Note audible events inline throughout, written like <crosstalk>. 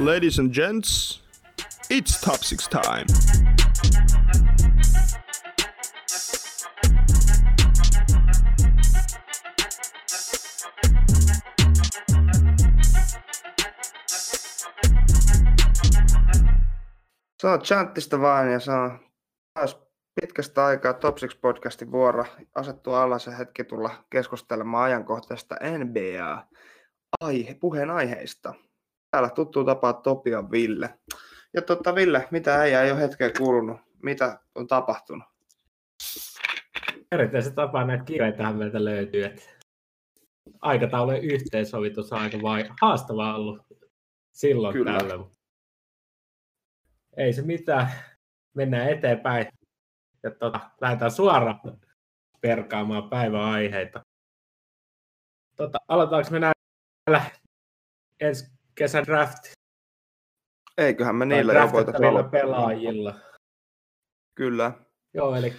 Ladies and gents, it's top six time. Se on chanttista vaan ja se on taas pitkästä aikaa Top 6 podcastin vuoro asettua alas ja hetki tulla keskustelemaan ajankohtaisesta NBA aihe, puheen aiheista. Täällä tuttuu tapaa Topi ja Ville. Ja totta Ville, mitä ei ole hetkeä kuulunut? Mitä on tapahtunut? Erityisesti tapaa näitä kirjeitähän meiltä löytyy. Että aikataulujen yhteensovitus on aika vai haastavaa ollut silloin Kyllä. tällöin. Ei se mitään. Mennään eteenpäin. Ja tota, lähdetään suoraan perkaamaan päivän aiheita. Tota, aloitetaanko me näillä ensi kesän draft Eiköhän me niillä jo voitaisiin pelaajilla? Kyllä. Joo, eli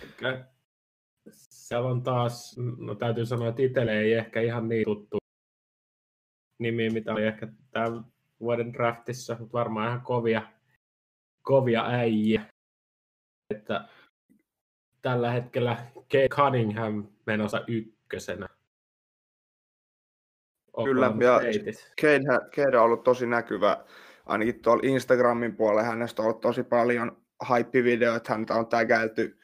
siellä on taas, no täytyy sanoa, että itselle ei ehkä ihan niin tuttu nimi, mitä oli ehkä tämän vuoden draftissa, mutta varmaan ihan kovia, kovia äijiä. Että tällä hetkellä Kay Cunningham menossa ykkösenä. Kyllä, ja Stateissa. Cade, on ollut tosi näkyvä, ainakin tuolla Instagramin puolella hänestä on ollut tosi paljon hype-videoita, häntä on tägäilty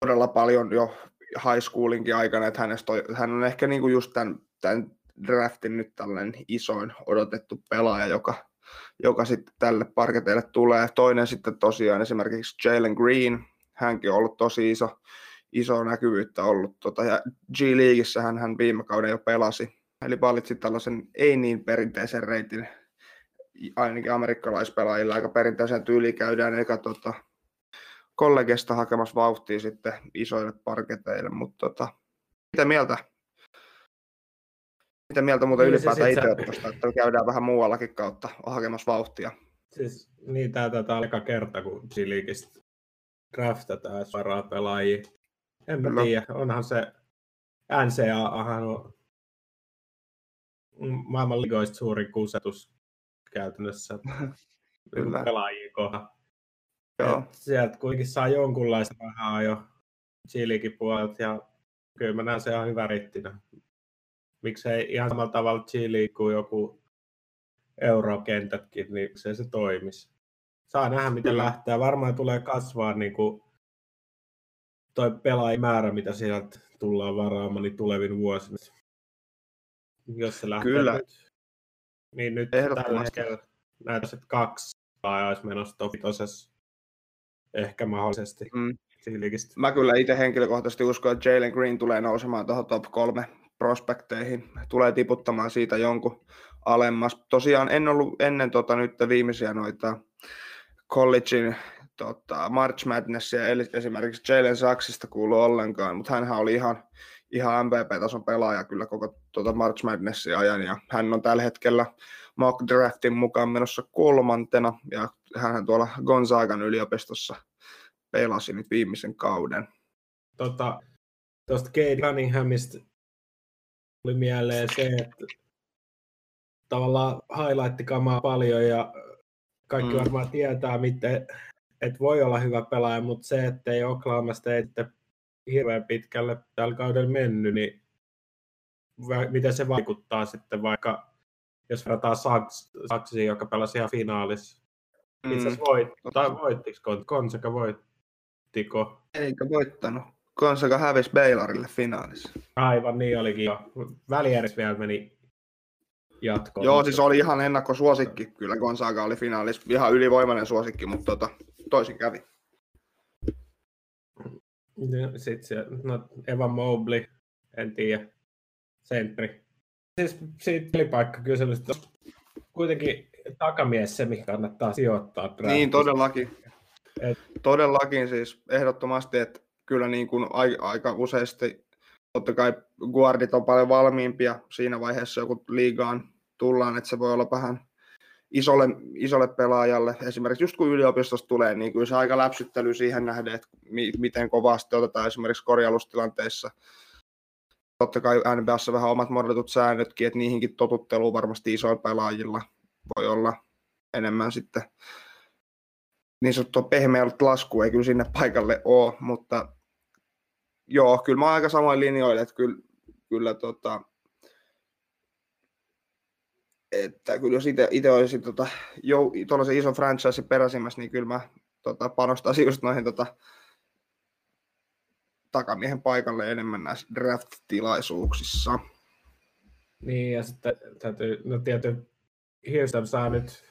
todella paljon jo high schoolinkin aikana, että hänestä on, hän on ehkä niinku just tämän, tämän draftin nyt tällainen isoin odotettu pelaaja, joka, joka sitten tälle parketeille tulee. Toinen sitten tosiaan esimerkiksi Jalen Green, hänkin on ollut tosi iso, iso näkyvyyttä ollut. Tota, ja G-Leagueissä hän, hän viime kauden jo pelasi, eli valitsi tällaisen ei niin perinteisen reitin, ainakin amerikkalaispelaajilla aika perinteisen tyyli käydään eka tota, kollegesta hakemassa vauhtia sitten isoille parketeille, mutta tota, mitä mieltä? Mitä mieltä muuten Niin, ylipäätään siis itse tuosta, että käydään vähän muuallakin kautta hakemassa vauhtia? Siis niin taitaa olla eka kerta, kun G-Leagueista draftataan suoraan pelaajia. En mä Kyllä. tiedä, onhan se NCAAhan on maailman ligoista suurin kusetus käytännössä <laughs> Kyllä. pelaajia kohdalla. Joo, Sieltä kuitenkin saa jonkunlaista rahaa jo G-Leaguein puolelta ja kyllä mä näen se ihan hyvä rittinä. Miksei ihan samalla tavalla G-League kuin joku eurokentätkin, niin se se toimisi. Saa nähdä, miten Kyllä. lähtee. Varmaan tulee kasvaa niin kuin toi pelaajamäärä, mitä sieltä tullaan varaamaan niin tulevin vuosina. Jos se lähtee Kyllä. nyt, niin nyt tällä hetkellä näyttäisi, että kaksi olisi menossa top vitosessa. Ehkä mahdollisesti. Mm. Mä kyllä itse henkilökohtaisesti uskon, että Jalen Green tulee nousemaan tuohon top kolme prospekteihin. Tulee tiputtamaan siitä jonkun alemmas. Tosiaan en ollut ennen tota, nyt viimeisiä noita collegein tota, March Madnessia, eli esimerkiksi Jalen Saksista kuulu ollenkaan, mutta hän oli ihan, ihan MVP-tason pelaaja kyllä koko tota March Madnessin ajan, ja hän on tällä hetkellä mock draftin mukaan menossa kolmantena, ja hän tuolla Gonzagan yliopistossa pelasi nyt viimeisen kauden. Tota, tuosta Cade Cunninghamista tuli mieleen se, että tavallaan highlight-kamaa paljon ja kaikki mm. varmaan tietää, miten, että voi olla hyvä pelaaja, mutta se, että ei Oklahoma State hirveän pitkälle tällä kaudella mennyt, niin miten se vaikuttaa sitten vaikka, jos verrataan Saks, Saksiin, joka pelasi ihan finaalissa. Mm. Itse asiassa voit, tai voittiko Kon- Konseka voittiko? Eikä voittanut. Gonzaga hävisi Baylorille finaalissa. Aivan niin olikin jo. Välierissä vielä meni jatkoon. Joo, siis oli ihan ennakkosuosikki. Kyllä Gonzaga oli finaalissa ihan ylivoimainen suosikki, mutta tota, toisin kävi. Sitten se, no, Evan Mobley, en tiedä, sentri. Siis siitä pelipaikkakyselystä on kuitenkin takamies se, mikä kannattaa sijoittaa draftissa. Niin, todellakin. Et- Todellakin siis ehdottomasti, että kyllä niin kuin ai- aika useasti totta kai guardit on paljon valmiimpia siinä vaiheessa, kun liigaan tullaan, että se voi olla vähän isolle, isolle pelaajalle. Esimerkiksi just kun yliopistosta tulee, niin kyllä se aika läpsyttely siihen nähden, että mi- miten kovasti otetaan esimerkiksi korjaustilanteissa. Totta kai NBAssa vähän omat modellitut säännötkin, että niihinkin totutteluun varmasti isoilla pelaajilla voi olla enemmän sitten niin sanottua pehmeä lasku ei kyllä sinne paikalle ole, mutta joo, kyllä mä oon aika samoin linjoilla, että kyllä, kyllä tota, että kyllä jos itse olisin tota, jo, tuollaisen ison franchise peräsimässä, niin kyllä mä tota, panostaisin just noihin tota, takamiehen paikalle enemmän näissä draft-tilaisuuksissa. Niin, ja sitten täytyy, no tietysti Houston saa nyt,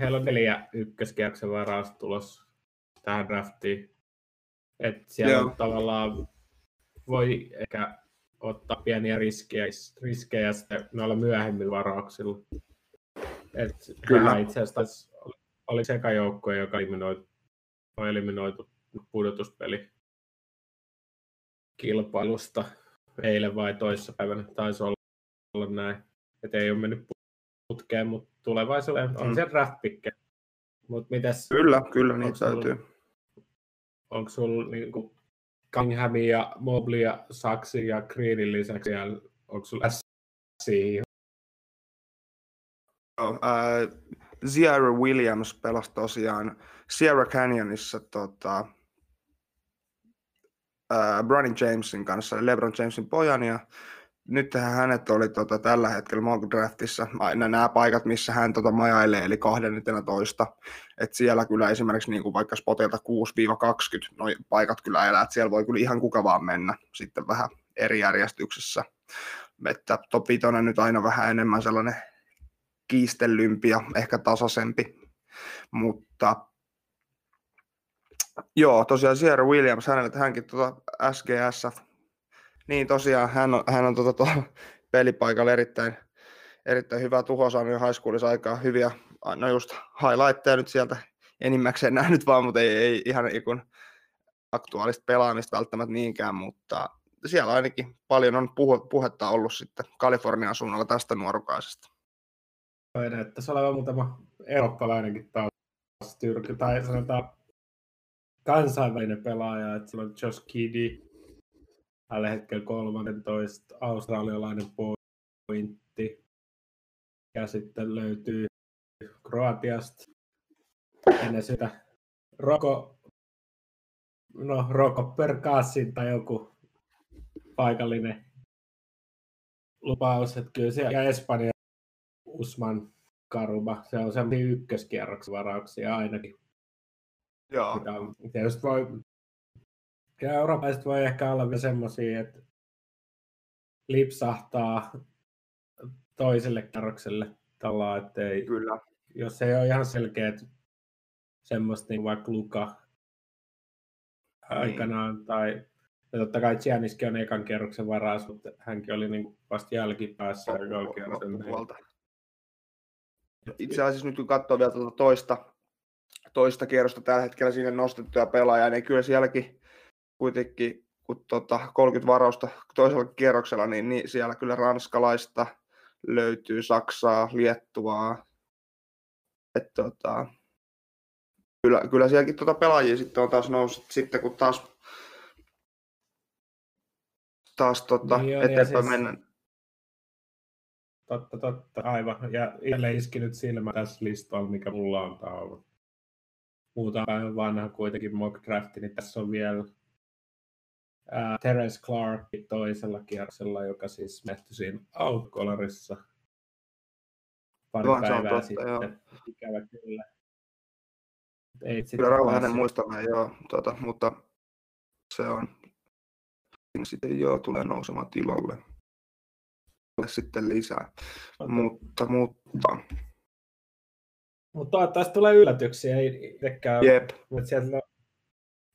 heillä on neljä ykköskierroksen varausta tulos tähän draftiin. Että siellä Joo. tavallaan voi ehkä ottaa pieniä riskejä, riskejä sitten noilla myöhemmillä varauksilla. Et Kyllä. itse asiassa oli seka joukkue, joka eliminoitu, on eliminoitu pudotuspeli kilpailusta eilen vai toissapäivänä taisi olla, olla näin. Että ei ole mennyt putkeen, mutta tulevaisuudessa on mm. se draft Mut mitäs, kyllä, kyllä, niin täytyy. Onko sulla niin kuin, Cunningham ja Mobley ja Saksi ja Greenin lisäksi, ja onko sulla siihen? Uh, Zierra Williams pelasi tosiaan Sierra Canyonissa tota, uh, Bronny Jamesin kanssa, LeBron Jamesin pojan, ja nyt hänet oli tota, tällä hetkellä mock draftissa aina nämä paikat, missä hän tota, majailee, eli 12. Et siellä kyllä esimerkiksi niin kuin vaikka spotilta 6-20, noi paikat kyllä elää, että siellä voi kyllä ihan kuka vaan mennä sitten vähän eri järjestyksessä. Että top nyt aina vähän enemmän sellainen kiistellympi ja ehkä tasaisempi, mutta joo, tosiaan Sierra Williams, hänelle, hänkin tuota SGS niin tosiaan, hän on, hän on tuota, tuo <laughs> pelipaikalla erittäin, erittäin hyvä tuho saanut high aikaa hyviä, no just highlightteja nyt sieltä enimmäkseen <laughs> nähnyt vaan, mutta ei, ei ihan ikun aktuaalista pelaamista välttämättä niinkään, mutta siellä ainakin paljon on puhetta ollut sitten Kalifornian suunnalla tästä nuorukaisesta. Näyttäisi olevan muutama eurooppalainenkin taas tyrky, tai sanotaan kansainvälinen pelaaja, että sillä on Josh Kiddy, tällä hetkellä 13 australialainen pointti. Ja sitten löytyy Kroatiasta ennen sitä Roko, no, Roko Perkassin tai joku paikallinen lupaus, että kyllä siellä, ja Espanja Usman Karuba, se on semmoinen ykköskierroksen varauksia ainakin. Joo. Tietysti voi ja eurooppalaiset voi ehkä olla vielä semmoisia, että lipsahtaa toiselle kerrokselle tällä, että ei, Kyllä. jos ei ole ihan selkeät semmoista niin vaikka Luka niin. aikanaan, tai ja totta kai Gianniskin on ekan kerroksen varas, mutta hänkin oli niin vasta jälkipäässä puolta. Itse asiassa nyt kun katsoo vielä tuota toista, toista kierrosta tällä hetkellä sinne nostettuja pelaajia, niin kyllä sielläkin kuitenkin, kun tota 30 varausta toisella kierroksella, niin, niin siellä kyllä ranskalaista löytyy, Saksaa, Liettuvaa. Et, tota, kyllä, kyllä sielläkin tota pelaajia sitten on taas noussut sitten, kun taas, taas tota, niin eteenpäin siis... mennään. Totta, totta, aivan. Ja jälleen iskinyt silmä tässä listalla, mikä mulla on. Tämä on muutama päivän vanha kuitenkin mock drafti, niin tässä on vielä ää, Terence Clark toisella kierroksella, joka siis mehtyi siinä outkolarissa pari Vaan päivää totta, sitten. Joo. Ikävä kyllä. Ei kyllä rauha hänen muistamaan, joo, tota, mutta se on sitten joo, tulee nousemaan tilalle sitten lisää. Okay. Mutta, mutta... Mutta toivottavasti tulee yllätyksiä, ei itsekään, Jep. mutta sieltä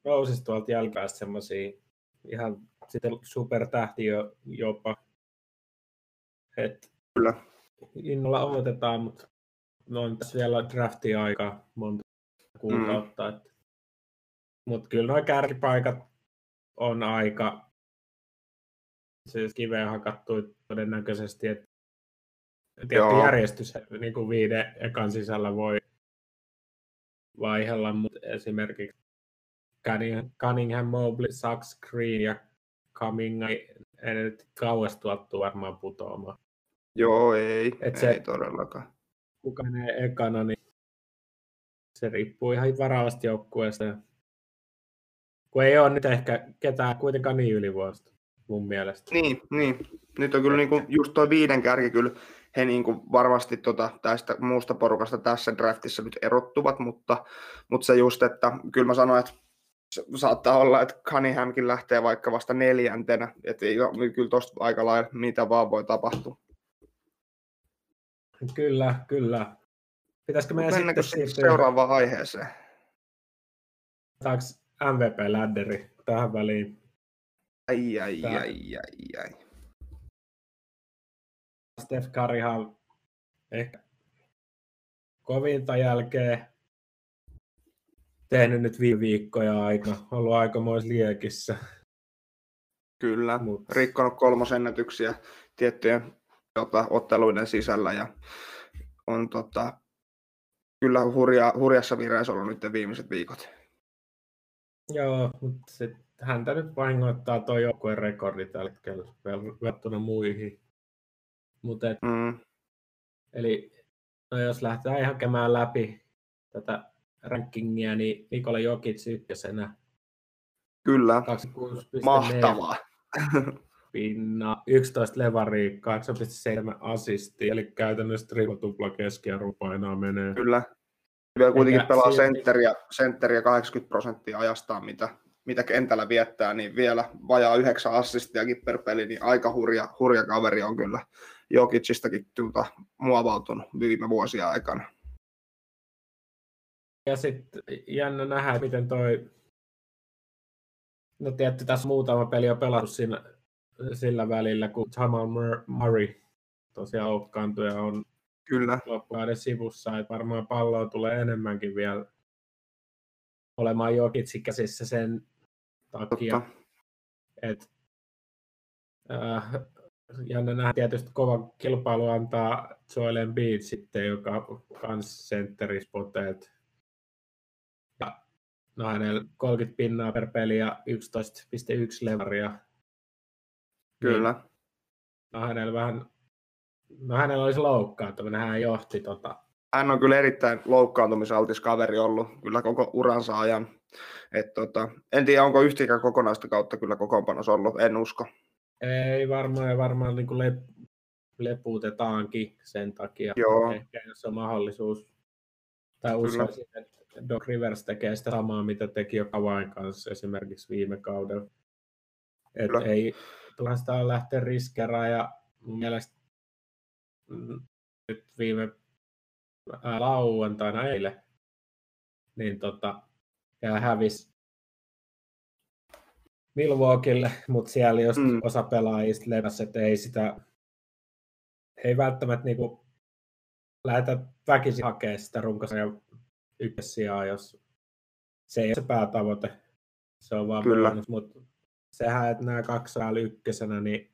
nousisi tuolta jälkeen semmoisia ihan sitten supertähti jo, jopa. Et Kyllä. Innolla odotetaan, mutta on tässä vielä drafti aika monta kuukautta. Mm. Mutta kyllä nuo kärkipaikat on aika siis kiveen hakattu todennäköisesti, että tietty järjestys niin kuin viiden ekan sisällä voi vaihella, mutta esimerkiksi Cunningham, Mobley, Sachs, Green ja Cumming ei, ei nyt kauas tuottu varmaan putoamaan. Joo, ei, Et se, ei todellakaan. kuka menee ekana, niin se riippuu ihan varavasti joukkueesta. Kun ei ole nyt ehkä ketään kuitenkaan niin ylivuosta mun mielestä. Niin, niin. Nyt on kyllä niinku just tuo viiden kärki kyllä he niinku varmasti tota, tästä muusta porukasta tässä draftissa nyt erottuvat, mutta, mutta se just, että kyllä mä sanoin, että saattaa olla, että Cunninghamkin lähtee vaikka vasta neljäntenä, että ei, kyllä tuosta aika lailla mitä vaan voi tapahtua. Kyllä, kyllä. Pitäisikö meidän Mennäänkö sitten seuraavaan aiheeseen? Saanko MVP-lädderi tähän väliin? Ai, ai, Tää. ai, ai, ai. Steph Curryhan ehkä kovinta jälkeen tehnyt nyt viime viikkoja aika, ollut aikamois liekissä. Kyllä, Mut. rikkonut kolmosennätyksiä tiettyjen tota, otteluiden sisällä ja on tota, kyllä hurja, hurjassa vireessä ollut nyt viimeiset viikot. Joo, mutta sit häntä nyt vahingoittaa tuo joukkueen rekordi tällä hetkellä verrattuna muihin. Mut et, mm. Eli no jos lähdetään ihan käymään läpi tätä rankingia, niin Nikola Jokic ykkösenä. Kyllä, 26, mahtavaa. <laughs> Pinna, 11 levari, 8,7 assisti, eli käytännössä tripotupla keskiarvo painaa menee. Kyllä. Vielä kuitenkin Enkä pelaa sentteriä, sentteriä 80 prosenttia ajastaan, mitä, mitä kentällä viettää, niin vielä vajaa yhdeksän assistiakin per peli, niin aika hurja, hurja kaveri on kyllä Jokicistakin tuota, muovautunut viime vuosia aikana. Ja sitten jännä nähdä, miten toi, no tietty tässä muutama peli on pelattu siinä, sillä välillä, kun Jamal Murray tosiaan loukkaantui ja on Kyllä. loppukauden sivussa, että varmaan palloa tulee enemmänkin vielä olemaan Jokitsi käsissä sen takia. että äh, jännä nähdä tietysti kova kilpailu antaa Joel Embiid sitten, joka kans sentterispoteet No hänellä 30 pinnaa per peli ja 11,1 levaria. Kyllä. Niin, no hänellä vähän, no hänellä olisi loukkaantuminen, hän johti tota. Hän on kyllä erittäin loukkaantumisaltis kaveri ollut kyllä koko uransa ajan. Et tota, en tiedä, onko yhtäkään kokonaista kautta kyllä kokoonpanossa ollut, en usko. Ei varmaan, ja varmaan niin kuin lep- lepuutetaankin sen takia. Joo. Ehkä jos on mahdollisuus. Tai uskoisin, että Doc Rivers tekee sitä samaa, mitä teki jo Kavain kanssa esimerkiksi viime kaudella. Et ei turhasta lähteä riskeraan ja mun mielestä nyt viime ää, lauantaina eilen, niin tota, ja hävisi Milwaukeelle, mutta siellä just mm. osa pelaajista leväsi, että ei sitä, ei välttämättä niinku lähdetä väkisin hakemaan sitä runkosarjan ykkössijaa, jos se ei ole se päätavoite. Se on vaan Kyllä. bonus, mutta sehän, että nämä kaksi oli ykkösenä, niin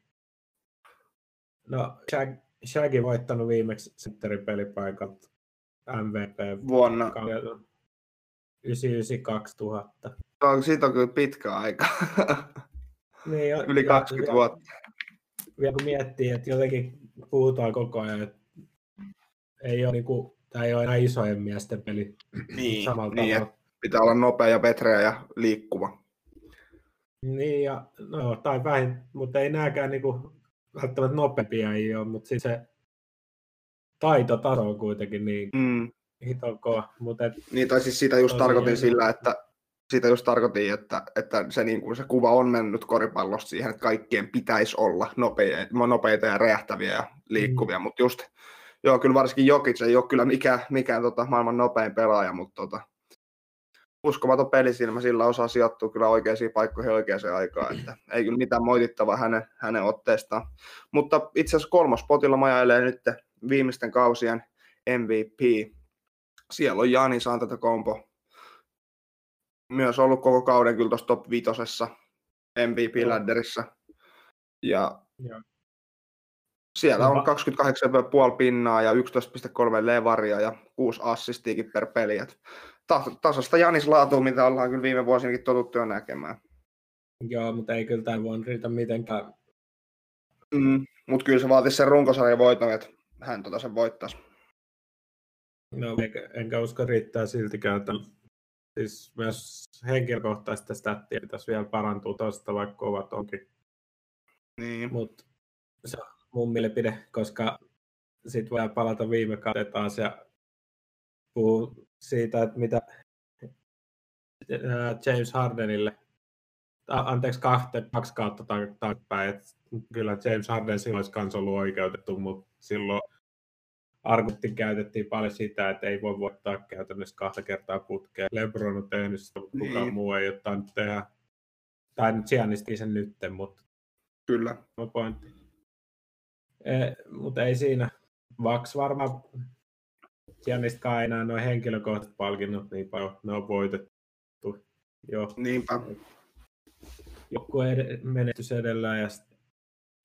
no Shag, Shaggy voittanut viimeksi sentteripelipaikat MVP vuonna 99-2000. Siitä on kyllä pitkä aika. niin, jo, Yli 20 ja, vuotta. Vielä kun miettii, että jotenkin puhutaan koko ajan, että ei ole niinku Tämä ei ole enää isojen miesten peli niin, samalla niin, tavalla. Pitää olla nopea ja petreä ja liikkuva. Niin, ja, no, tai vähin, mutta ei nääkään niinku, välttämättä nopeampia ei ole, mutta siis se taitotaso on kuitenkin niin mm. hiton kova. Mutta et, niin, tai siis sitä just tarkoitin sillä, että sitä just tarkoitin, että, että se, niin kuin, se kuva on mennyt koripallosta siihen, että kaikkien pitäisi olla nopeita, nopeita ja räjähtäviä ja liikkuvia, mm. mutta just joo, kyllä varsinkin Jokic ei ole kyllä mikään, mikään tota, maailman nopein pelaaja, mutta tota, uskomaton pelisilmä, sillä osaa sijoittua kyllä oikeisiin paikkoihin oikeaan aikaan, että ei kyllä mitään moitittavaa hänen, hänen otteestaan. Mutta itse asiassa kolmas potilla majailee nyt viimeisten kausien MVP. Siellä on Jani tätä kompo. Myös ollut koko kauden kyllä tuossa top vitosessa MVP-lädderissä. Ja, ja siellä on 28,5 pinnaa ja 11,3 levaria ja 6 assistiikin per peli. Et tasasta Janis laatua, mitä ollaan kyllä viime vuosinakin totuttu jo näkemään. Joo, mutta ei kyllä tämä voi riitä mitenkään. Mm, mutta kyllä se vaatisi sen runkosarjan voiton, että hän tota sen voittaisi. No, enkä, enkä usko riittää siltikään, että siis myös henkilökohtaista stattia pitäisi vielä parantua toista, vaikka kovat onkin. Niin. Mutta se on mun mielipide, koska sitten voi palata viime kauteen taas ja puhuu siitä, että mitä James Hardenille, anteeksi kahte, kaksi kautta takaisin, että kyllä James Harden silloin olisi kanssa ollut oikeutettu, mutta silloin argumentti käytettiin paljon sitä, että ei voi voittaa käytännössä kahta kertaa putkeen. LeBron on tehnyt sitä, mutta kukaan niin. muu ei ole tainnut tehdä. Tai nyt Giannisti sen nytten, mutta... Kyllä. Pointti. E, mutta ei siinä. Vaks varmaan Gianniskaan enää noin henkilökohtaiset palkinnot niin paljon, ne on voitettu. Joo. Niinpä. Joku ed- menetys edellä ja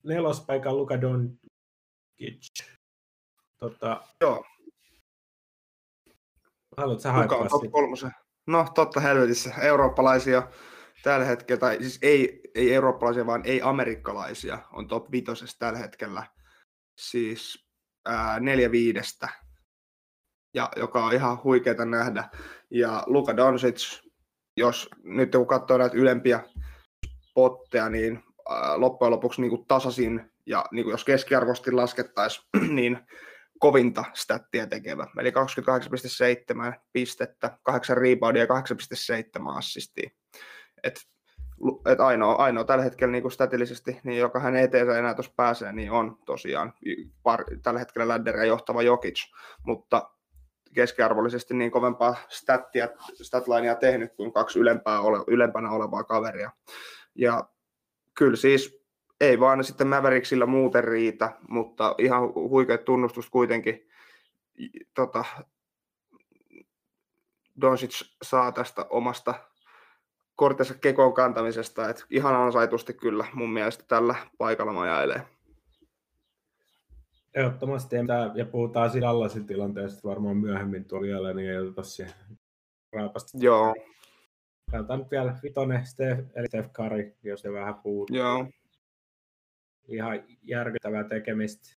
nelospaikan Luka Doncic. Tota, Joo. Haluatko sä Kuka on top kolmosen? No totta helvetissä. Eurooppalaisia tällä hetkellä, tai siis ei, ei eurooppalaisia, vaan ei amerikkalaisia on top vitosessa tällä hetkellä. Siis ää, neljä viidestä. Ja, joka on ihan huikeeta nähdä. Ja Luka Doncic, jos nyt kun katsoo näitä ylempiä potteja, niin ää, loppujen lopuksi niin kuin tasasin, ja niin kuin jos keskiarvosti laskettaisiin, <clears throat> niin kovinta stattia tekevä. Eli 28,7 pistettä, 8 reboundia ja 8,7 assistia. Et, et ainoa, ainoa tällä hetkellä niin statillisesti, niin joka hän eteensä enää tuossa pääsee, niin on tosiaan par, tällä hetkellä lädderia johtava Jokic, mutta keskiarvollisesti niin kovempaa stattia, statlinea tehnyt kuin kaksi ylempää ole, ylempänä olevaa kaveria. Ja kyllä siis ei vaan sitten Mavericksillä muuten riitä, mutta ihan huikea tunnustus kuitenkin. Tota, Doncic saa tästä omasta kortensa kekoon kantamisesta, että ihan ansaitusti kyllä mun mielestä tällä paikalla majailee. Ehdottomasti, ja puhutaan siinä Allasin tilanteesta varmaan myöhemmin tuolla vielä, niin ei oteta siihen raapasta. Joo. Katsotaan nyt vielä vitonen Steph, eli Steph Curry, jos se vähän puhuu. Joo ihan järkyttävää tekemistä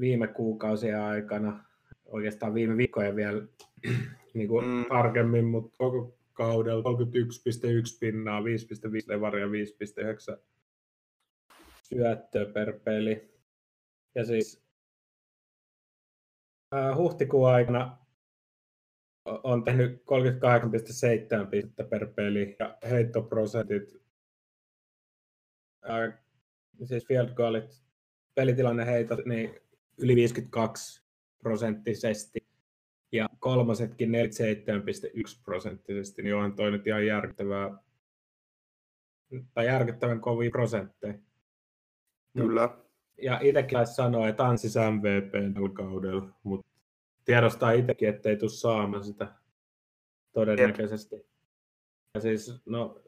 viime kuukausien aikana, oikeastaan viime viikkojen vielä <clears throat> niin kuin mm. tarkemmin, mutta koko kaudella 31,1 pinnaa, 5,5 levaria, 5,9 syöttöä per peli. Ja siis äh, huhtikuun aikana on tehnyt 38,7 pistettä per peli ja heittoprosentit äh, siis field goalit, pelitilanne heitot, niin yli 52 prosenttisesti ja kolmasetkin 47,1 prosenttisesti, niin onhan toi nyt ihan järkyttävää, tai järkyttävän kovia prosentteja. Kyllä. Ja itsekin sanoa, että Ansis MVP tällä kaudella, mutta tiedostaa itsekin, ettei tule saamaan sitä todennäköisesti. Jep. Ja siis, no,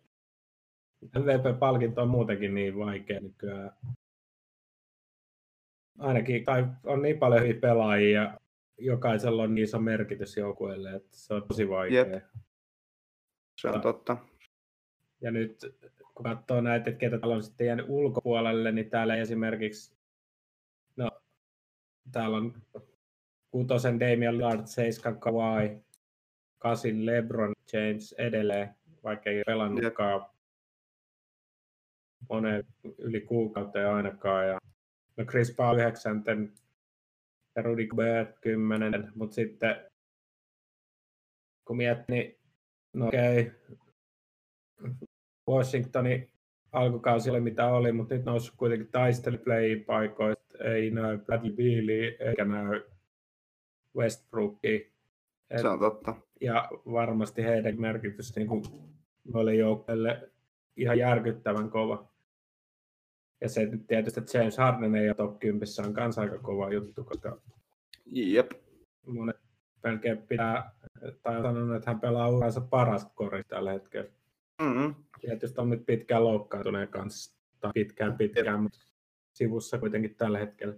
MVP-palkinto on muutenkin niin vaikea nykyään. Ainakin, tai on niin paljon hyviä pelaajia, jokaisella on niin iso merkitys joukkueelle, että se on tosi vaikea. Jep. Se on totta. Ja nyt kun katsoo näitä, että ketä täällä on sitten jäänyt ulkopuolelle, niin täällä esimerkiksi, no täällä on kutosen Damian Lillard, seiskan Kawhi, kasin LeBron James edelleen, vaikka ei pelannutkaan moneen yli kuukauteen ainakaan. Ja, no Chris Paul 9 ja Rudy Gobert 10, mutta sitten kun miettii, niin no okei, okay, Washingtoni alkukausi oli mitä oli, mutta nyt noussut kuitenkin taisteliplayin paikoista, ei näy Bradley Bealey eikä näy Westbrookia. Se on totta. Ja varmasti heidän merkitys niin kuin noille joukkoille ihan järkyttävän kova. Ja se tietysti, että James Harden ei ole top 10, on kanssa aika kova juttu, koska Jep. monet melkein pitää, tai on sanonut, että hän pelaa uransa paras kori tällä hetkellä. Mm-hmm. Tietysti on nyt pitkään loukkaantuneen kanssa, tai pitkään pitkään, Jep. mutta sivussa kuitenkin tällä hetkellä.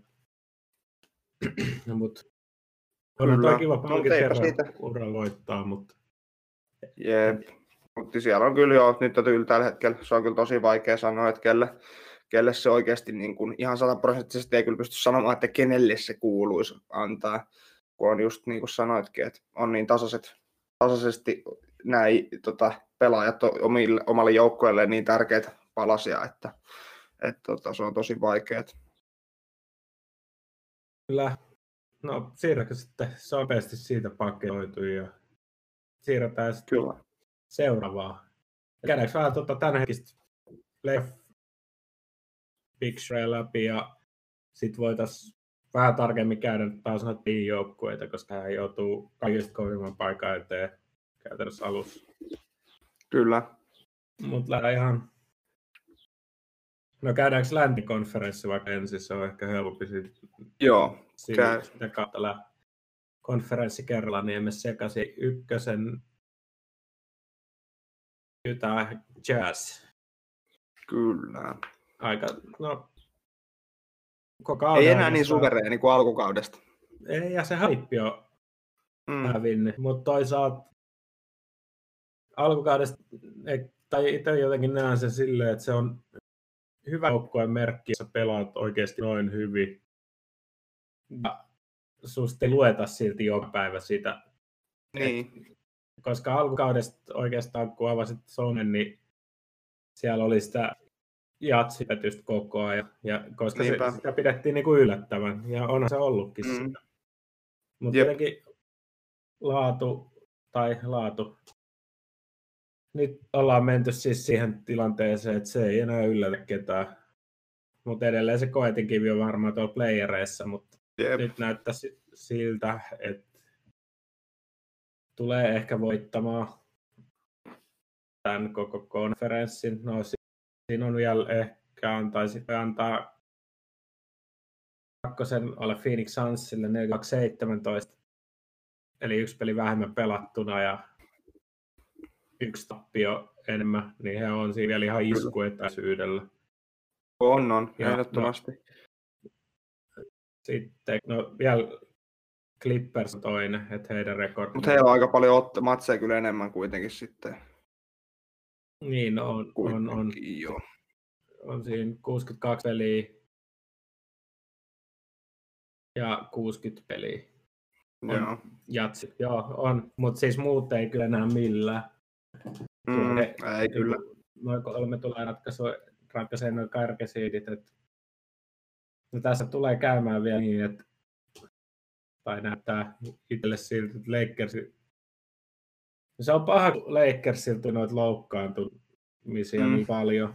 <clears throat> no, mutta on toi kiva palkin kerran voittaa, mutta... Jep. Mutta siellä on kyllä jo, nyt on kyllä tällä hetkellä, se on kyllä tosi vaikea sanoa, että kelle, kelle se oikeasti niin kuin, ihan sataprosenttisesti ei kyllä pysty sanomaan, että kenelle se kuuluisi antaa, kun on just niin kuin sanoitkin, että on niin tasaiset, tasaisesti näin tota, pelaajat omille, omalle joukkueelle niin tärkeitä palasia, että, että tota, se on tosi vaikeaa. Kyllä. No siirräkö sitten sopeasti siitä pakeloitu ja siirretään sitten Kyllä. seuraavaa. Käydäänkö vähän tuota tämänhetkistä playoff picturea läpi ja sitten voitaisiin vähän tarkemmin käydä taas noita joukkueita, koska hän joutuu kaikista kovimman paikan eteen käytännössä alussa. Kyllä. Mutta lähdetään ihan... No käydäänkö läntikonferenssi vaikka ensin, se on ehkä helpompi Joo, käy. sitä kautta lä- konferenssi kerralla, niin emme sekaisin ykkösen Utah Jazz. Kyllä. Aika, no, koko Ei enää oikeastaan- niin suvereeni kuin alkukaudesta. Ei, ja se haippi on Mm. hävinnyt, mutta toisaalta alkukaudesta, tai itse jotenkin näen sen silleen, että se on hyvä joukkueen merkki, jos pelaat oikeasti noin hyvin. Ja susta ei lueta silti joka päivä sitä, Niin, koska alkukaudesta oikeastaan kun avasit somen, niin siellä oli sitä jatsipetystä koko ajan, ja koska se, sitä pidettiin niin kuin yllättävän, ja onhan se ollutkin Mm. sitä. Mutta jotenkin laatu, tai laatu, nyt ollaan menty siis siihen tilanteeseen, että se ei enää yllätä ketään. Mutta edelleen se koetinkivi on varmaan tuolla playereissa, mutta jep. nyt näyttää si- siltä, että tulee ehkä voittamaan tämän koko konferenssin. No si- siinä on vielä ehkä antaisi antaa kakkosen alle Phoenix Sunsille 4-17, eli yksi peli vähemmän pelattuna ja yksi tappio enemmän, niin he on siinä vielä ihan iskuetäisyydellä. On, on, Ja, no- ehdottomasti. Sitten no, vielä Clippers toinen, että heidän rekordi. Mutta heillä on aika paljon matseja kyllä enemmän kuitenkin sitten. Niin, on, on, on, Kuitenkin, Joo. on siinä 62 peliä ja 60 peliä. On Joo. Jatsi, joo, on, mutta siis muut ei kyllä enää millään. Mm, he- ei kyllä. Noin kolme tulee ratkaisu, ratkaisee noin karkesiidit. Et... No tässä tulee käymään vielä niin, että tai näyttää itselle siltä, että Lakers... Se on paha, kun Lakersilta noita loukkaantumisia Mm. niin paljon.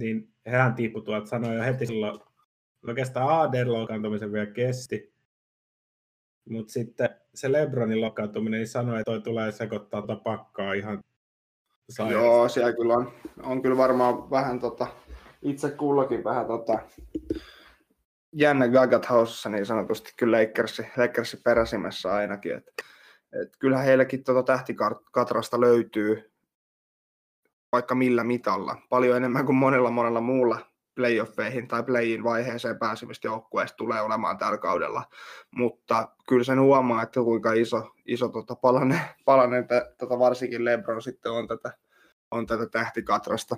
Niin hän tippui tuolta, sanoi jo heti silloin, oikeastaan AD loukkaantumisen vielä kesti. Mutta sitten se Lebronin loukkaantuminen niin sanoi, että toi tulee sekoittaa tuota pakkaa ihan sairaasti. Joo, siellä kyllä on, on kyllä varmaan vähän tota, itse kullakin vähän tota, jännä gagat haussassa niin sanotusti kyllä Lakersi, Lakersi peräsimessä ainakin. Et, et kyllä heillekin tota tähtikatrasta löytyy vaikka millä mitalla. Paljon enemmän kuin monella monella muulla playoffeihin tai playin vaiheeseen pääsemistä joukkueesta tulee olemaan tällä kaudella. Mutta kyllä sen huomaa, että kuinka iso, iso tota palanen, palanen t- tota varsinkin Lebron sitten on tätä, on tätä tähtikatrasta.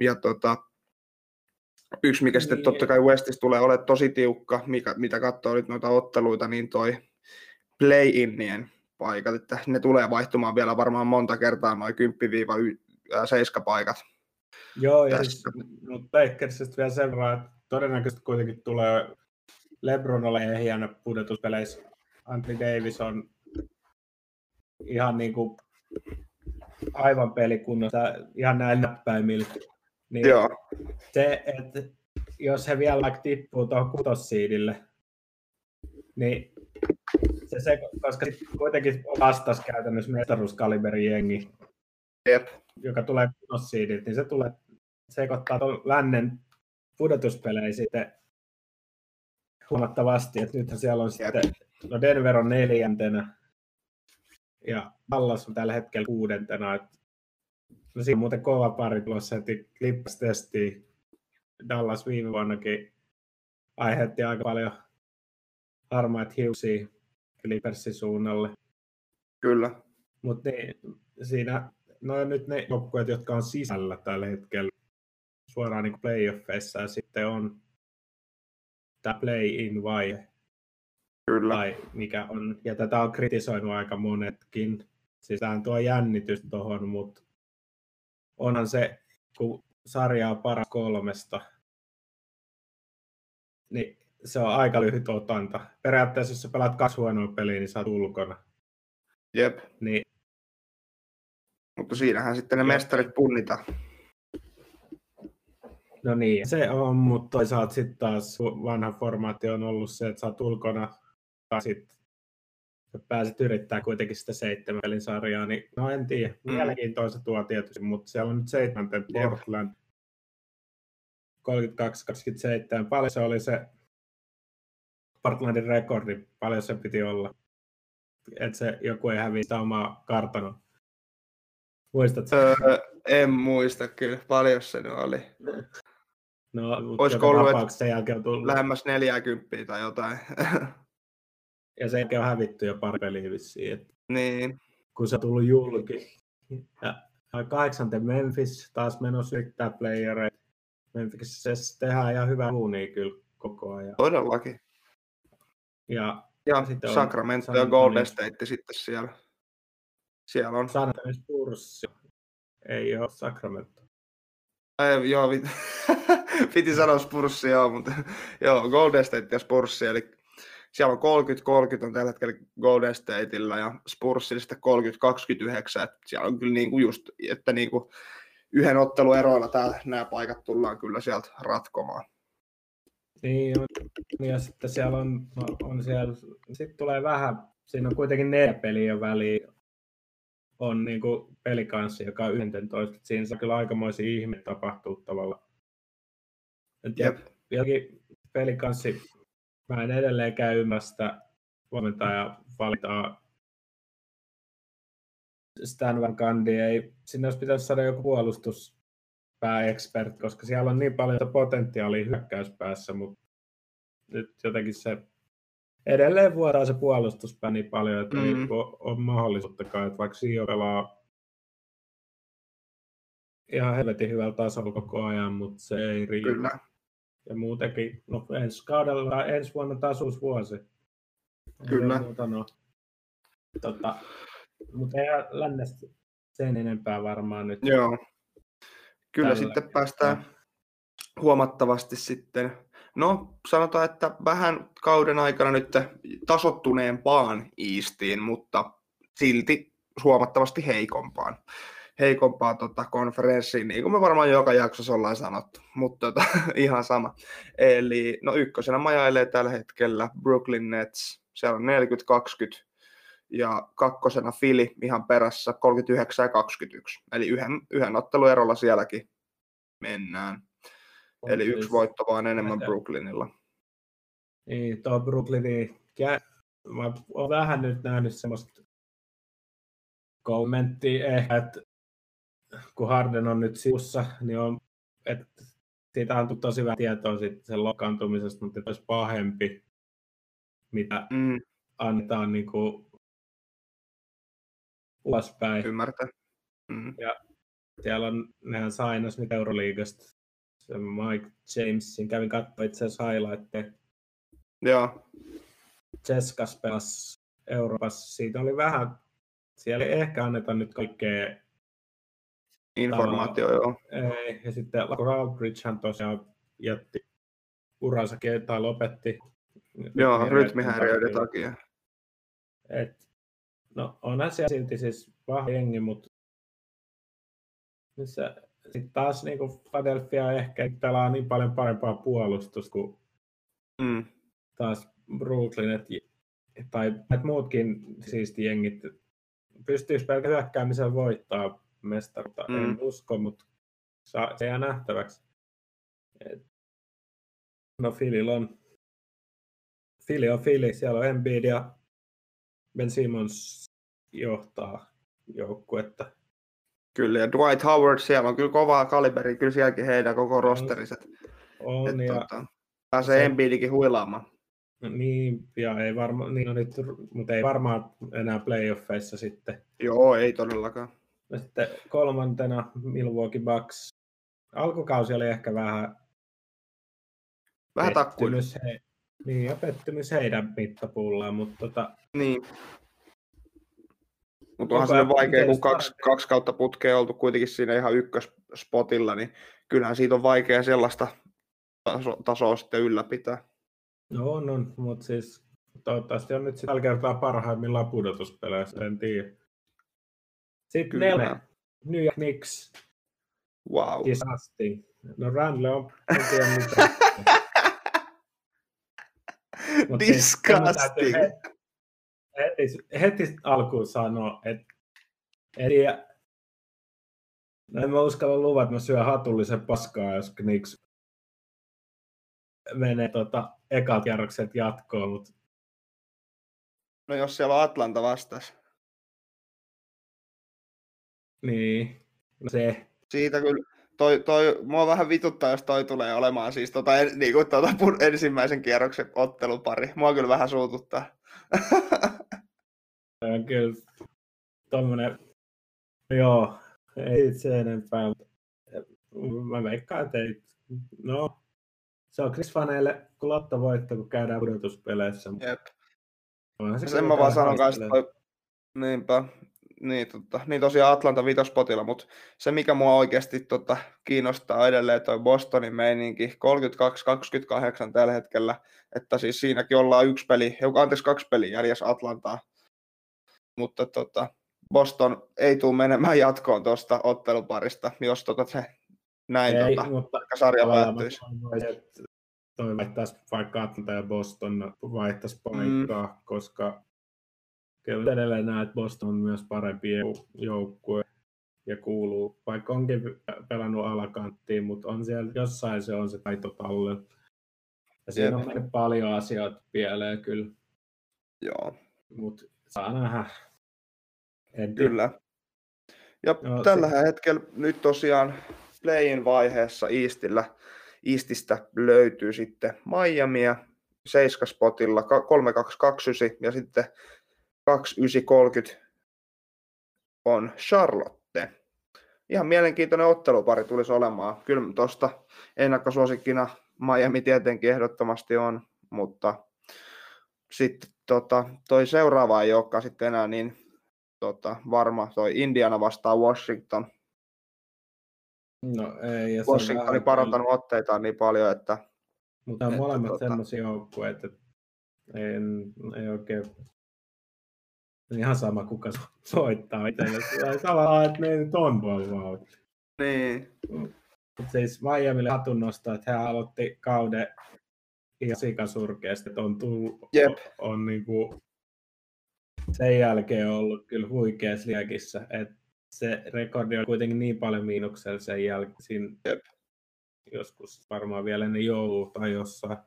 Ja tota, yksi, mikä sitten Niin. totta kai Westissä tulee olemaan tosi tiukka, mikä, mitä katsoo nyt noita otteluita, niin toi play-innien paikat, että ne tulee vaihtumaan vielä varmaan monta kertaa noin 10-7 paikat. Joo, ja siis, mutta Lakersista vielä sen verran, että todennäköisesti kuitenkin tulee Lebron ole hieno pudotuspeleissä. Anthony Davis on ihan niin kuin aivan pelikunnossa, ihan näin näppäimillä. Niin Joo, se, että jos he vielä vaikka tippuu tuohon kutossiidille, niin se, se koska sit kuitenkin vastas käytännössä mestaruuskaliberin jengi, jep, joka tulee kutossiidiltä, niin se tulee sekoittaa tuon lännen pudotuspelejä sitten huomattavasti, että nythän siellä on Jep. sitten, no Denver on neljäntenä ja Dallas on tällä hetkellä kuudentena, että no siinä on muuten kova pari tulossa heti Clippers-testiin. Dallas viime vuonnakin aiheutti aika paljon harmaat hiuksia Clippersin suunnalle. kyllä. Mutta niin, siinä, no nyt ne joukkueet, jotka on sisällä tällä hetkellä suoraan niin playoffeissa ja sitten on tämä play-in vaihe. Kyllä. Tai mikä on, ja tätä on kritisoinut aika monetkin. Siis tämä tuo jännitys tuohon, mutta onhan se, kun sarja on paras kolmesta, niin se on aika lyhyt otanta. Periaatteessa jos sä pelaat kaksi huonoa peliä, niin sä oot ulkona. Jep. Niin, Mutta siinähän sitten ne Jep. mestarit punnitaan. no niin, se on, mutta toisaalta sitten taas vanha formaatti on ollut se, että sä oot ulkona, tai sitten pääset yrittää kuitenkin sitä seitsemän pelin sarjaa, niin no en tiedä. Mm. Mielenkiintoista tuo tietysti, mutta siellä on nyt seitsemänten Jep. Portland 32-27. Paljon se oli se Portlandin rekordi, paljon se piti olla. Että se joku ei häviä sitä omaa kartanoa. Muistatko? Öö, en muista kyllä, paljon se nyt oli. no, olisiko ollut, että sen jälkeen on tullut. Lähemmäs 40 tai jotain. Ja sen jälkeen on hävitty jo pari peliä vissiin. Et niin, kun se on tullut julki. Ja kahdeksanten Memphis taas menossa yrittää playereita. Memphisissä tehdään ihan hyvää uunia kyllä koko ajan. todellakin. Ja Ja Sitten Sacramento ja Golden Antonio. State sitten siellä. Siellä on. San Spurs ei ole Sacramento. Ei, joo, vit... <laughs> piti sanoa Spurssi, joo, mutta <laughs> joo, Golden State ja Spurssi, eli siellä on 30-30 on tällä hetkellä Golden Stateilla ja Spursilla sitten 30-29, että siellä on kyllä niinku just, että niinku yhden ottelun eroilla tää, nämä paikat tullaan kyllä sieltä ratkomaan. Niin, on. ja sitten siellä on, on siellä, sitten tulee vähän, siinä on kuitenkin neljä peliä väliin, on niin kuin pelikanssi, joka on 11, että siinä saa kyllä aikamoisia ihme tapahtuu tavallaan. Et Jep. jokin pelikanssi, mä en edelleen käy ymmärstä valmentaja valitaan Stan Van Gundy, ei, sinne olisi pitänyt saada joku puolustuspääekspert, koska siellä on niin paljon potentiaalia hyökkäyspäässä, mutta nyt jotenkin se edelleen vuodaa se puolustuspää niin paljon, että mm. ei Mhm. ole, mahdollisuuttakaan, että vaikka Sio pelaa ihan helvetin hyvällä tasolla koko ajan, mutta se ei riitä. Kyllä, Ja muutenkin, no ensi kaudella, ensi vuonna taas uusi vuosi. Ei Kyllä. muuta no. tota, mutta ei lännestä sen enempää varmaan nyt. joo. Kyllä Tällä sitten päästään huomattavasti sitten, no sanotaan, että vähän kauden aikana nyt tasottuneempaan Eastiin, mutta silti huomattavasti heikompaan. Heikompaan tota, konferenssiin, niin kuin me varmaan joka jaksossa ollaan sanottu, mutta tota, <laughs> ihan sama. Eli no ykkösenä majailee tällä hetkellä Brooklyn Nets, siellä on 40-20, ja kakkosena Philly ihan perässä 39 ja 21. Eli yhden, yhden otteluerolla sielläkin mennään. On Eli siis- yksi voitto vaan enemmän Näitä- Brooklynilla. Niin, tuo Brooklyni, mä oon vähän nyt nähnyt semmoista kommenttia ehkä, että kun Harden on nyt sivussa, niin on, että siitä on tosi vähän tietoa siitä sen lokaantumisesta, mutta olisi pahempi, mitä Mm, annetaan niin kuin ulospäin. ymmärtää. Mm, Siellä on, nehän sainas nyt Euroliigasta. Se Mike Jamesin kävin katsoa itse asiassa highlightteja. joo, Cheskas pelasi Euroopassa. Siitä oli vähän, siellä ei ehkä anneta nyt kaikkea. informaatio joo. Ei. Ja sitten Laco Aldridgehan tosiaan jätti uransa tai lopetti. Joo, rytmihäiriöiden takia. Et, no onhan siellä silti siis vahva jengi, mutta sitten taas niin kuin Philadelphia ehkä pelaa niin paljon parempaa puolustusta kuin Mm, taas Brooklyn, et, tai et muutkin siisti jengit pystyisi pelkä hyökkäämisellä voittaa mestaruutta. Mm. En usko, mutta sa- se jää nähtäväksi. Et, no Philil on Philly on Philly, siellä on Embiid ja Ben Simmons johtaa joukkuetta. kyllä, ja Dwight Howard, siellä on kyllä kovaa kaliberi, kyllä sielläkin heidän koko rosteriset. On Et, ja tota, pääsee se- Embiidikin huilaamaan. niin, ja ei varma, niin on nyt, mutta ei varmaan enää playoffeissa sitten. Joo, ei todellakaan. Ja sitten kolmantena Milwaukee Bucks alkukausi oli ehkä vähän Vähän takkuin. he, niin, ja pettymys heidän mittapullaan, mutta tota, Niin. Mutta onhan se vaikea, kun kaksi, kaksi kautta putkea oltu kuitenkin siinä ihan ykkösspotilla, niin kyllähän siitä on vaikea sellaista taso, tasoa sitten ylläpitää. no on, on mutta siis toivottavasti on nyt tällä kertaa parhaimmillaan pudotuspeleissä, en tiedä. Sitten Kyllä. neljä, New York Knicks, Wow. disgusting. No Randle on, en tiedä mitä. <laughs> Mut siis Disgusting. he- Heti, heti alkuun sanoa, että en tiedä, no en mä uskalla luvata, että mä syön hatullisen paskaa, jos Knicks menee tota, ekat kierrokset jatkoon, mutta No jos siellä on Atlanta vastas. niin, no se, Siitä kyllä, toi, toi, mua vähän vituttaa, jos toi tulee olemaan siis tota, en, niin kuin, tota, ensimmäisen kierroksen ottelupari. Mua kyllä vähän suututtaa. <laughs> on kyllä tommonen, joo, ei se enempää, mutta mä veikkaan, että ei, no, se on Chris-faneille kun lottovoitto, kun käydään pudotuspeleissä. Jep. se Sen mä vaan sanon kanssa, toi, niinpä, niin, tota, niin tosiaan Atlanta vitospotilla, mutta se mikä mua oikeasti tota, kiinnostaa edelleen toi Bostonin meininki, 32-28 tällä hetkellä, että siis siinäkin ollaan yksi peli, joka anteeksi kaksi peliä jäljessä Atlantaa, mutta tota, Boston ei tule menemään <laughs> jatkoon tuosta otteluparista, jos tota, se näin Ei, tota, mutta sarja päättyisi. toivoisin, että toi vaihtaisi vaikka Atlanta ja Boston vaihtaisi Mm. paikkaa, mm. koska kyllä edelleen näet, että Boston on myös parempi jou- joukkue ja kuuluu, vaikka onkin pelannut alakanttiin, mutta on siellä jossain se on se taito tallella. Ja siinä Jep. on mennyt paljon asioita pieleen kyllä, Joo, mutta saa nähdä. En kyllä. Ja Joo, tällä se- hetkellä nyt tosiaan playin vaiheessa Eastillä, Eastistä löytyy sitten Miamia seiskaspotilla ka- 3229 ja sitten 2930 on Charlotte. Ihan mielenkiintoinen ottelupari tulisi olemaan. Kyllä tuosta ennakkosuosikkina Miami tietenkin ehdottomasti on, mutta sitten tota, toi seuraava ei olekaan sitten enää niin tota, varma. Toi Indiana vastaa Washington. No ei, ja Washington on parantanut otteitaan niin paljon, että Mutta molemmat tota- semmoisia joukkueita, että en, ei oikein ihan sama kuka so- soittaa itselle. Tai Tavallaan, että ne nyt on vaan. niin, Mutta siis Miamille hatun nostaa, että he aloitti kauden ihan sikasurkeasti, että on tullut, Jep. on niinku sen jälkeen ollut kyllä huikeassa liekissä, että se rekordi on kuitenkin niin paljon miinuksella sen jälkeen, Jep. joskus varmaan vielä ne joulu tai jossain.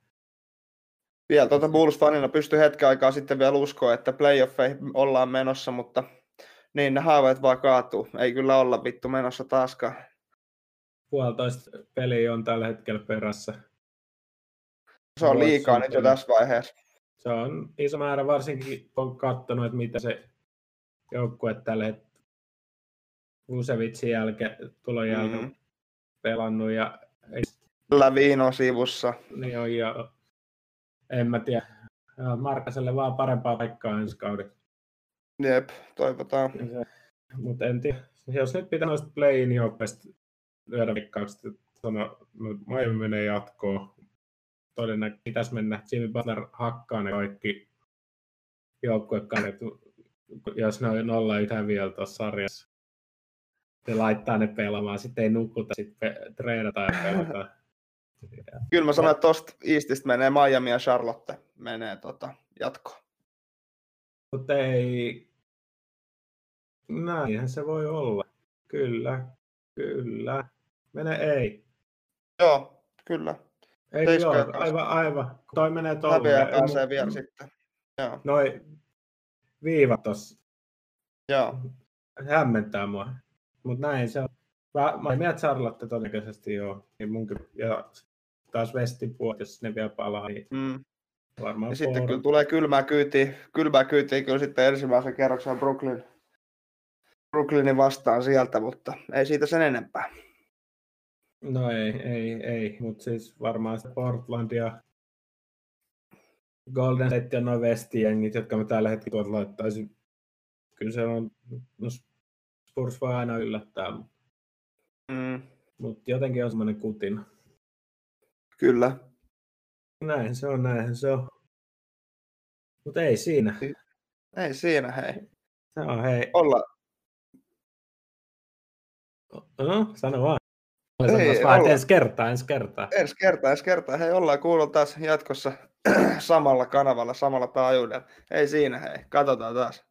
Vielä tuota Bulls-fanina pystyy hetken aikaa sitten vielä uskoa, että playoffeihin ollaan menossa, mutta niin ne haaveet vaan kaatuu. Ei kyllä olla vittu menossa taaskaan. puolitoista peliä on tällä hetkellä perässä. Se on liikaa nyt jo tässä vaiheessa. Se on iso määrä, varsinkin kun on katsonut, että mitä se joukkue tällä hetkellä Vusevitsin jälkeen, tulon jälkeen mm-hmm. pelannut ja, ei- Lavino sivussa. niin on, ja en mä tiedä. Ja Markkaselle vaan parempaa paikkaa ensi kauden. Jep, toivotaan. Mutta en tiedä. Jos nyt pitää noista play-in joukkueista lyödä vikkaukset, että sano, no, Miami menee jatkoon. Todennäköisesti pitäisi mennä. Jimmy Butler hakkaa ne kaikki joukkuekanet, jos ne on nolla yhtä vielä tuossa sarjassa. Se laittaa ne pelaamaan, sitten ei nukuta, sitten pe- treenataan ja pelataan. Kyllä mä sanoin, että tosta Eastistä menee Miami ja Charlotte menee tota, jatkoon. Mutta ei... Näinhän se voi olla. Kyllä, kyllä. Mene ei. Joo, kyllä. Ei Seiska joo, aivan, aivan. Toi menee Häviää tolleen. pääsee vielä sitten. Joo, Noi viivat tossa joo. hämmentää mua. Mut näin se on. Mä, mä mieltä Charlotte todennäköisesti joo. Niin munkin, ja taas Westin puolet, jos ne vielä palaa, niin Mm. varmaan Ja sitten kyllä tulee kylmää kyytiä, kylmää kyytiä kyllä sitten ensimmäisen kerroksen Brooklyn, Brooklynin vastaan sieltä, mutta ei siitä sen enempää. No ei, ei, ei, mutta siis varmaan se Portland ja Golden State ja noin vestijengit, jotka me tällä hetkellä tuolta laittaisi. Kyllä se on, no Spurs voi aina yllättää, Mm, mutta jotenkin on semmoinen kutina. Kyllä. Näin se on, näin se on. Mutta ei siinä. Ei siinä, hei. Se on hei. Olla, No, sano vaan. Mä Ei, vaan, olla. ensi kertaa, ensi kertaa. ensi kertaa, ensi kertaa. Hei, ollaan kuulla taas jatkossa <clears throat> samalla kanavalla, samalla taajuudella. Ei siinä, hei. Katsotaan taas.